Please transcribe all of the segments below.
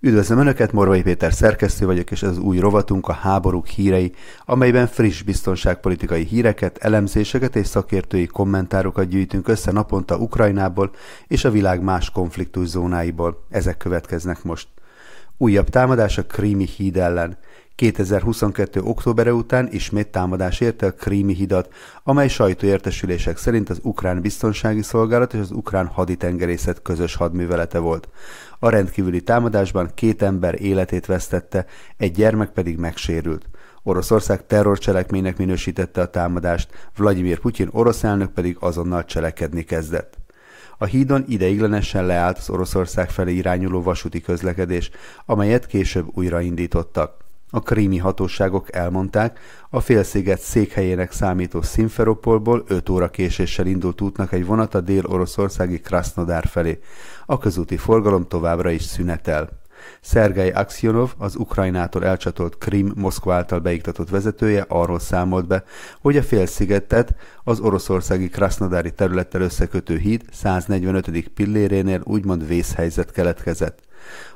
Üdvözlöm Önöket, Morvai Péter szerkesztő vagyok, és ez az új rovatunk a háborúk hírei, amelyben friss biztonságpolitikai híreket, elemzéseket és szakértői kommentárokat gyűjtünk össze naponta Ukrajnából és a világ más konfliktus zónáiból. Ezek következnek most. Újabb támadás a Krími híd ellen. 2022. októbere után ismét támadás érte a Krími hidat, amely sajtóértesülések szerint az Ukrán Biztonsági Szolgálat és az Ukrán Haditengerészet közös hadművelete volt. A rendkívüli támadásban két ember életét vesztette, egy gyermek pedig megsérült. Oroszország terrorcselekménynek minősítette a támadást, Vladimir Putyin orosz elnök pedig azonnal cselekedni kezdett. A hídon ideiglenesen leállt az Oroszország felé irányuló vasúti közlekedés, amelyet később újraindítottak. A krími hatóságok elmondták, a félsziget székhelyének számító Simferopolból 5 óra késéssel indult útnak egy vonat a dél-oroszországi Krasnodár felé. A közúti forgalom továbbra is szünetel. Szergei Aksionov, az Ukrajnától elcsatolt Krim Moszkva által beiktatott vezetője arról számolt be, hogy a félszigetet az oroszországi Krasnodári területtel összekötő híd 145. pillérénél úgymond vészhelyzet keletkezett.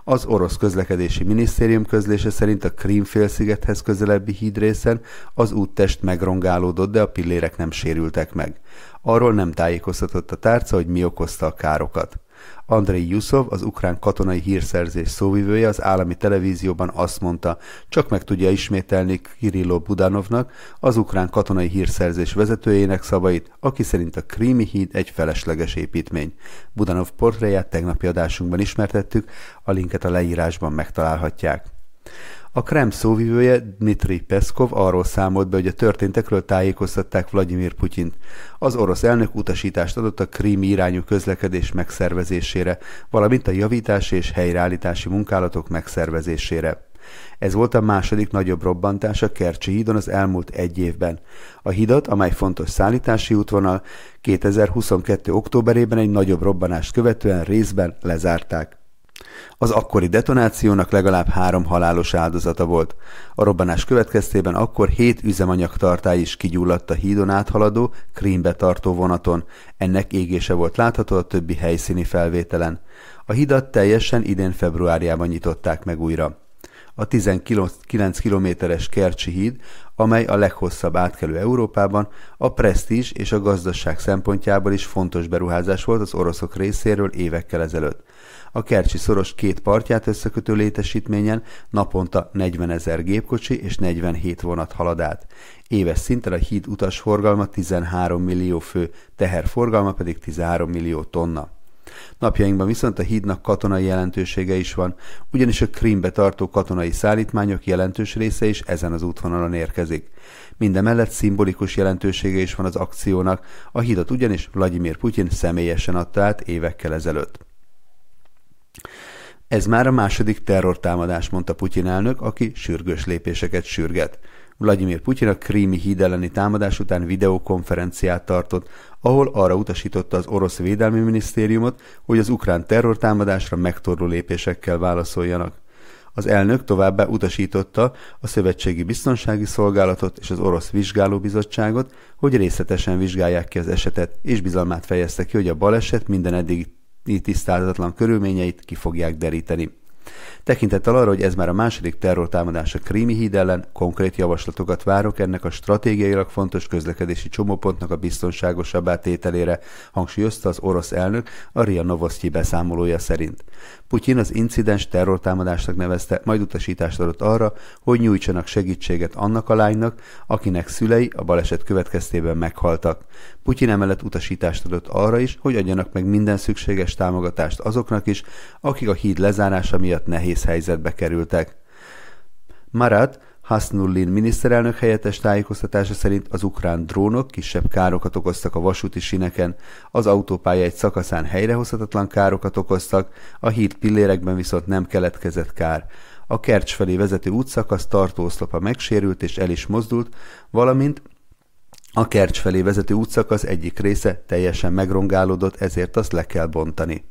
Az orosz közlekedési minisztérium közlése szerint a Krím-félszigethez közelebbi hídrészen az úttest megrongálódott, de a pillérek nem sérültek meg. Arról nem tájékoztatott a tárca, hogy mi okozta a károkat. Andrei Yusov, az ukrán katonai hírszerzés szóvivője az állami televízióban azt mondta, csak meg tudja ismételni Kirillo Budanovnak, az ukrán katonai hírszerzés vezetőjének szavait, aki szerint a Krími híd egy felesleges építmény. Budanov portréját tegnapi adásunkban ismertettük, a linket a leírásban megtalálhatják. A Krem szóvivője Dmitri Peszkov arról számolt be, hogy a történtekről tájékoztatták Vladimir Putyint. Az orosz elnök utasítást adott a krími irányú közlekedés megszervezésére, valamint a javítási és helyreállítási munkálatok megszervezésére. Ez volt a második nagyobb robbantás a Kercsi hídon az elmúlt egy évben. A hidat, amely fontos szállítási útvonal, 2022. októberében egy nagyobb robbanást követően részben lezárták. Az akkori detonációnak legalább három halálos áldozata volt. A robbanás következtében akkor hét üzemanyagtartály is kigyulladt a hídon áthaladó, Krímbe tartó vonaton. Ennek égése volt látható a többi helyszíni felvételen. A hidat teljesen idén februárjában nyitották meg újra. A 19 kilométeres Kercsi híd, amely a leghosszabb átkelő Európában, a presztízs és a gazdaság szempontjából is fontos beruházás volt az oroszok részéről évekkel ezelőtt a Kercsi szoros két partját összekötő létesítményen naponta 40 ezer gépkocsi és 47 vonat halad át. Éves szinten a híd utasforgalma 13 millió fő, teherforgalma pedig 13 millió tonna. Napjainkban viszont a hídnak katonai jelentősége is van, ugyanis a Krímbe tartó katonai szállítmányok jelentős része is ezen az útvonalon érkezik. Mindemellett szimbolikus jelentősége is van az akciónak, a hídat ugyanis Vladimir Putyin személyesen adta át évekkel ezelőtt. Ez már a második terrortámadás, mondta Putyin elnök, aki sürgős lépéseket sürget. Vladimir Putyin a krími híd elleni támadás után videokonferenciát tartott, ahol arra utasította az orosz védelmi minisztériumot, hogy az ukrán terrortámadásra megtorló lépésekkel válaszoljanak. Az elnök továbbá utasította a Szövetségi Biztonsági Szolgálatot és az Orosz Vizsgálóbizottságot, hogy részletesen vizsgálják ki az esetet, és bizalmát fejezte ki, hogy a baleset minden eddig tisztázatlan körülményeit ki fogják deríteni. Tekintettel arra, hogy ez már a második terrortámadás a Krími híd ellen, konkrét javaslatokat várok ennek a stratégiailag fontos közlekedési csomópontnak a biztonságosabb átételére, hangsúlyozta az orosz elnök a RIA Novosztyi beszámolója szerint. Putyin az incidens terrortámadásnak nevezte, majd utasítást adott arra, hogy nyújtsanak segítséget annak a lánynak, akinek szülei a baleset következtében meghaltak. Putyin emellett utasítást adott arra is, hogy adjanak meg minden szükséges támogatást azoknak is, akik a híd lezárása miatt nehéz helyzetbe kerültek. Marat, Hasnullin miniszterelnök helyettes tájékoztatása szerint az ukrán drónok kisebb károkat okoztak a vasúti sineken, az autópálya egy szakaszán helyrehozhatatlan károkat okoztak, a híd pillérekben viszont nem keletkezett kár. A Kercs felé vezető útszakasz tartóoszlopa megsérült és el is mozdult, valamint a Kercs felé vezető útszakasz egyik része teljesen megrongálódott, ezért azt le kell bontani.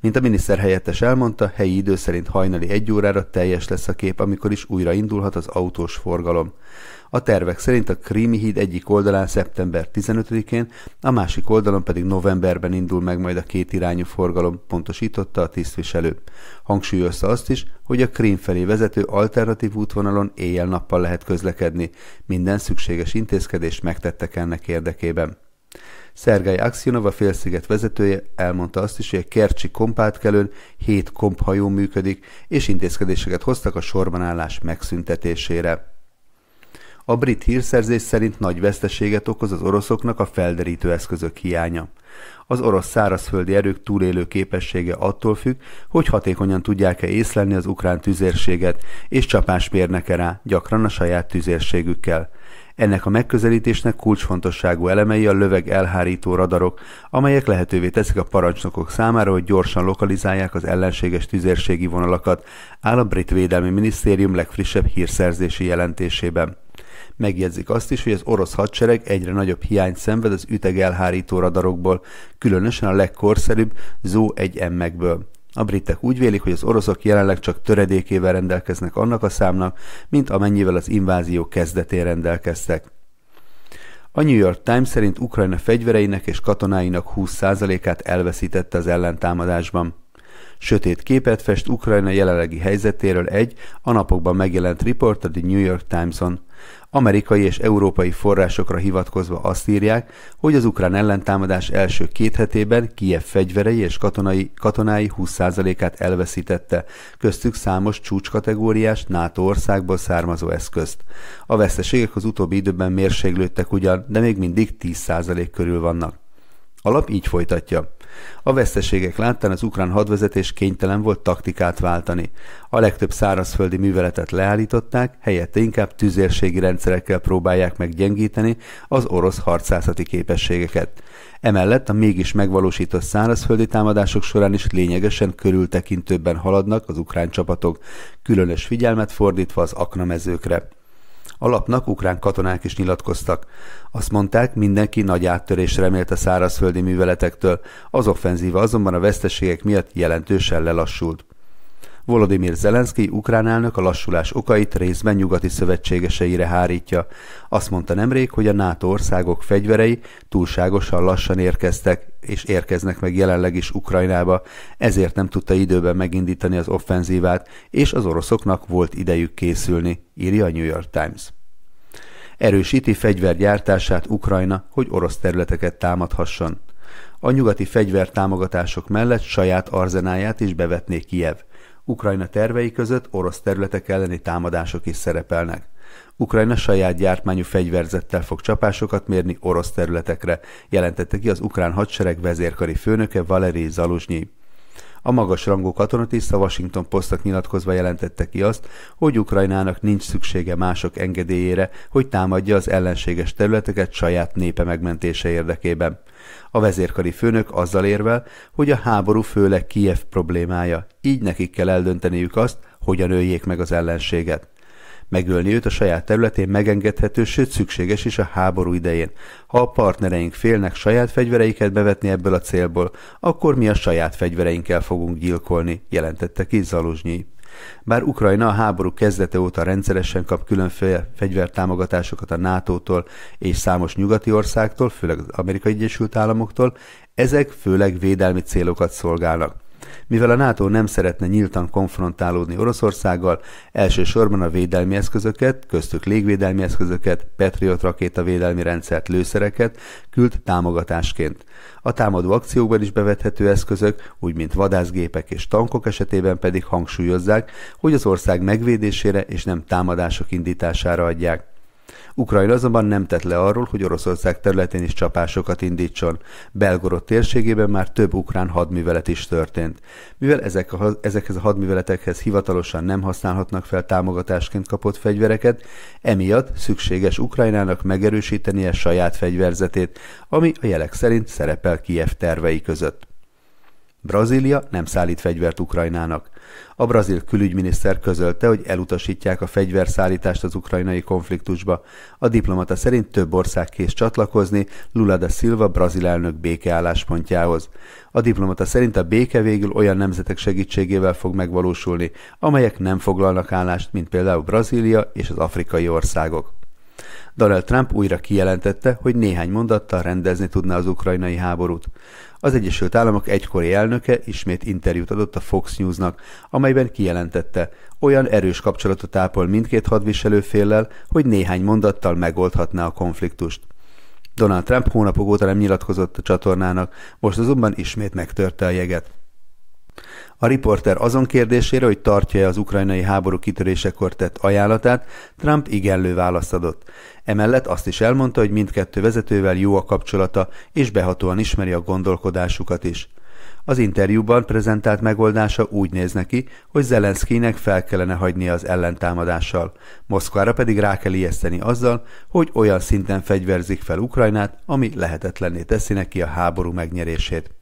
Mint a miniszter helyettes elmondta, helyi idő szerint hajnali egy órára teljes lesz a kép, amikor is újra indulhat az autós forgalom. A tervek szerint a Krími híd egyik oldalán szeptember 15-én, a másik oldalon pedig novemberben indul meg majd a két irányú forgalom, pontosította a tisztviselő. Hangsúlyozta azt is, hogy a Krím felé vezető alternatív útvonalon éjjel-nappal lehet közlekedni. Minden szükséges intézkedést megtettek ennek érdekében. Szergály Aksionov, a félsziget vezetője elmondta azt is, hogy a Kercsi kompátkelőn hét komphajó működik, és intézkedéseket hoztak a sorbanállás megszüntetésére. A brit hírszerzés szerint nagy veszteséget okoz az oroszoknak a felderítő eszközök hiánya. Az orosz szárazföldi erők túlélő képessége attól függ, hogy hatékonyan tudják-e észlelni az ukrán tüzérséget, és csapás mérnek-e rá, gyakran a saját tüzérségükkel. Ennek a megközelítésnek kulcsfontosságú elemei a löveg elhárító radarok, amelyek lehetővé teszik a parancsnokok számára, hogy gyorsan lokalizálják az ellenséges tüzérségi vonalakat, áll a brit védelmi minisztérium legfrissebb hírszerzési jelentésében. Megjegyzik azt is, hogy az orosz hadsereg egyre nagyobb hiányt szenved az üteg elhárító radarokból, különösen a legkorszerűbb ZO 1 M-ekből. A britek úgy vélik, hogy az oroszok jelenleg csak töredékével rendelkeznek annak a számnak, mint amennyivel az invázió kezdetén rendelkeztek. A New York Times szerint Ukrajna fegyvereinek és katonáinak 20%-át elveszítette az ellentámadásban. Sötét képet fest Ukrajna jelenlegi helyzetéről egy a napokban megjelent riport a The New York Times-on. Amerikai és európai forrásokra hivatkozva azt írják, hogy az ukrán ellentámadás első két hetében Kiev fegyverei és katonai, katonái 20%-át elveszítette, köztük számos csúcskategóriás NATO országból származó eszközt. A veszteségek az utóbbi időben mérséglődtek ugyan, de még mindig 10% körül vannak. Alap így folytatja. A veszteségek láttán az ukrán hadvezetés kénytelen volt taktikát váltani. A legtöbb szárazföldi műveletet leállították, helyette inkább tüzérségi rendszerekkel próbálják meggyengíteni az orosz harcászati képességeket. Emellett a mégis megvalósított szárazföldi támadások során is lényegesen körültekintőbben haladnak az ukrán csapatok, különös figyelmet fordítva az aknamezőkre. A lapnak ukrán katonák is nyilatkoztak. Azt mondták, mindenki nagy áttörés remélt a szárazföldi műveletektől, az offenzíva azonban a veszteségek miatt jelentősen lelassult. Volodymyr Zelenszky ukrán elnök a lassulás okait részben nyugati szövetségeseire hárítja. Azt mondta nemrég, hogy a NATO országok fegyverei túlságosan lassan érkeztek, és érkeznek meg jelenleg is Ukrajnába, ezért nem tudta időben megindítani az offenzívát, és az oroszoknak volt idejük készülni, írja a New York Times. Erősíti fegyvergyártását Ukrajna, hogy orosz területeket támadhasson. A nyugati fegyvertámogatások mellett saját arzenáját is bevetné Kiev. Ukrajna tervei között orosz területek elleni támadások is szerepelnek. Ukrajna saját gyártmányú fegyverzettel fog csapásokat mérni orosz területekre, jelentette ki az ukrán hadsereg vezérkari főnöke Valeri Zaluzsnyi. A magas rangú katonatiszta Washington Postok nyilatkozva jelentette ki azt, hogy Ukrajnának nincs szüksége mások engedélyére, hogy támadja az ellenséges területeket saját népe megmentése érdekében. A vezérkari főnök azzal érvel, hogy a háború főleg Kiev problémája, így nekik kell eldönteniük azt, hogyan öljék meg az ellenséget. Megölni őt a saját területén megengedhető, sőt szükséges is a háború idején. Ha a partnereink félnek saját fegyvereiket bevetni ebből a célból, akkor mi a saját fegyvereinkkel fogunk gyilkolni, jelentette ki Zaluzsnyi. Bár Ukrajna a háború kezdete óta rendszeresen kap különféle fegyvertámogatásokat a NATO-tól és számos nyugati országtól, főleg az Amerikai Egyesült Államoktól, ezek főleg védelmi célokat szolgálnak. Mivel a NATO nem szeretne nyíltan konfrontálódni Oroszországgal, elsősorban a védelmi eszközöket, köztük légvédelmi eszközöket, Patriot rakétavédelmi rendszert, lőszereket küld támogatásként. A támadó akciókban is bevethető eszközök, úgy mint vadászgépek és tankok esetében pedig hangsúlyozzák, hogy az ország megvédésére és nem támadások indítására adják. Ukrajna azonban nem tett le arról, hogy Oroszország területén is csapásokat indítson. Belgorod térségében már több ukrán hadművelet is történt. Mivel ezek a, ezekhez a hadműveletekhez hivatalosan nem használhatnak fel támogatásként kapott fegyvereket, emiatt szükséges Ukrajnának megerősítenie saját fegyverzetét, ami a jelek szerint szerepel Kiev tervei között. Brazília nem szállít fegyvert Ukrajnának. A brazil külügyminiszter közölte, hogy elutasítják a fegyverszállítást az ukrajnai konfliktusba. A diplomata szerint több ország kész csatlakozni Lula da Silva brazil elnök békeálláspontjához. A diplomata szerint a béke végül olyan nemzetek segítségével fog megvalósulni, amelyek nem foglalnak állást, mint például Brazília és az afrikai országok. Donald Trump újra kijelentette, hogy néhány mondattal rendezni tudná az ukrajnai háborút. Az Egyesült Államok egykori elnöke ismét interjút adott a Fox Newsnak, amelyben kijelentette, olyan erős kapcsolatot ápol mindkét hadviselő féllel, hogy néhány mondattal megoldhatná a konfliktust. Donald Trump hónapok óta nem nyilatkozott a csatornának, most azonban ismét megtörte a jeget. A riporter azon kérdésére, hogy tartja-e az ukrajnai háború kitörésekor tett ajánlatát, Trump igenlő választ adott. Emellett azt is elmondta, hogy mindkettő vezetővel jó a kapcsolata, és behatóan ismeri a gondolkodásukat is. Az interjúban prezentált megoldása úgy néz neki, hogy Zelenszkinek fel kellene hagynia az ellentámadással, Moszkvára pedig rá kell ijeszteni azzal, hogy olyan szinten fegyverzik fel Ukrajnát, ami lehetetlenné teszi neki a háború megnyerését.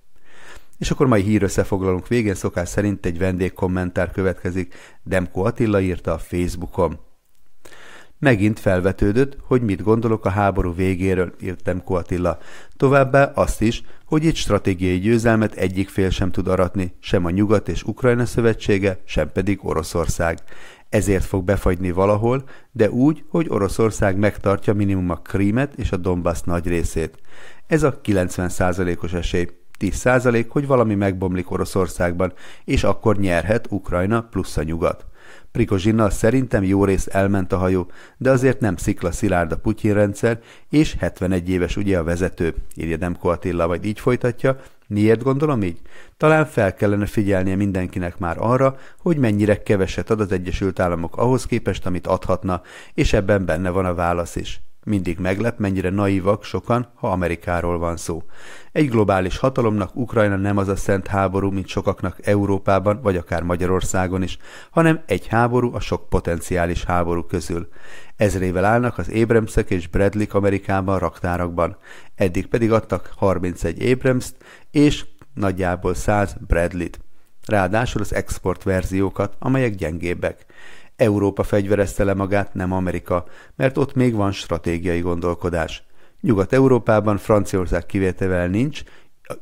És akkor mai hír összefoglalunk végén szokás szerint egy vendégkommentár következik, Demko Attila írta a Facebookon. Megint felvetődött, hogy mit gondolok a háború végéről, írt Demko Attila. Továbbá azt is, hogy itt stratégiai győzelmet egyik fél sem tud aratni, sem a Nyugat és Ukrajna szövetsége, sem pedig Oroszország. Ezért fog befagyni valahol, de úgy, hogy Oroszország megtartja minimum a Krímet és a Donbass nagy részét. Ez a 90%-os esély. 10% hogy valami megbomlik Oroszországban, és akkor nyerhet Ukrajna plusz a nyugat. Prikozsinnal szerintem jó rész elment a hajó, de azért nem szikla szilárd a Putyin rendszer, és 71 éves ugye a vezető, írja Demko Attila, vagy így folytatja. Miért gondolom így? Talán fel kellene figyelnie mindenkinek már arra, hogy mennyire keveset ad az Egyesült Államok ahhoz képest, amit adhatna, és ebben benne van a válasz is. Mindig meglep, mennyire naívak sokan, ha Amerikáról van szó. Egy globális hatalomnak Ukrajna nem az a szent háború, mint sokaknak Európában, vagy akár Magyarországon is, hanem egy háború a sok potenciális háború közül. Ezrével állnak az Abramsek és Bradley Amerikában raktárakban. Eddig pedig adtak 31 Abramst és nagyjából 100 Bradley-t. Ráadásul az export verziókat, amelyek gyengébbek. Európa fegyverezte le magát, nem Amerika, mert ott még van stratégiai gondolkodás. Nyugat-Európában Franciaország kivétevel nincs,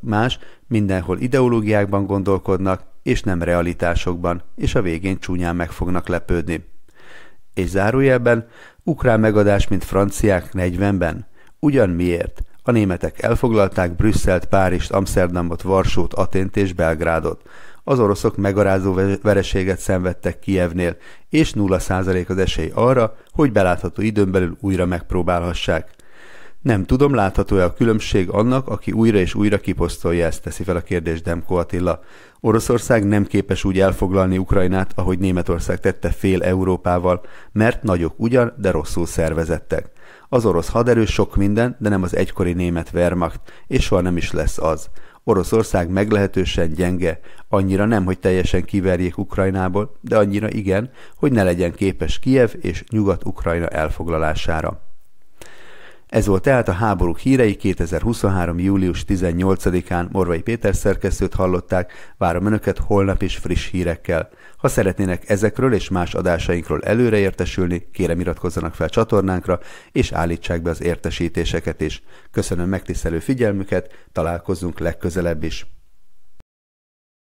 más, mindenhol ideológiákban gondolkodnak, és nem realitásokban, és a végén csúnyán meg fognak lepődni. És zárójelben, ukrán megadás, mint franciák 40-ben? Ugyan miért? A németek elfoglalták Brüsszelt, Párizst, Amsterdamot, Varsót, Atént és Belgrádot az oroszok megarázó vereséget szenvedtek Kievnél, és 0% az esély arra, hogy belátható időn belül újra megpróbálhassák. Nem tudom, látható-e a különbség annak, aki újra és újra kiposztolja ezt, teszi fel a kérdést Demko Attila. Oroszország nem képes úgy elfoglalni Ukrajnát, ahogy Németország tette fél Európával, mert nagyok ugyan, de rosszul szervezettek. Az orosz haderő sok minden, de nem az egykori német Wehrmacht, és soha nem is lesz az. Oroszország meglehetősen gyenge, annyira nem, hogy teljesen kiverjék Ukrajnából, de annyira igen, hogy ne legyen képes Kiev és Nyugat-Ukrajna elfoglalására. Ez volt tehát a háborúk hírei 2023. július 18-án Morvai Péter szerkesztőt hallották, várom Önöket holnap is friss hírekkel. Ha szeretnének ezekről és más adásainkról előre értesülni, kérem iratkozzanak fel csatornánkra, és állítsák be az értesítéseket is. Köszönöm megtisztelő figyelmüket, találkozzunk legközelebb is.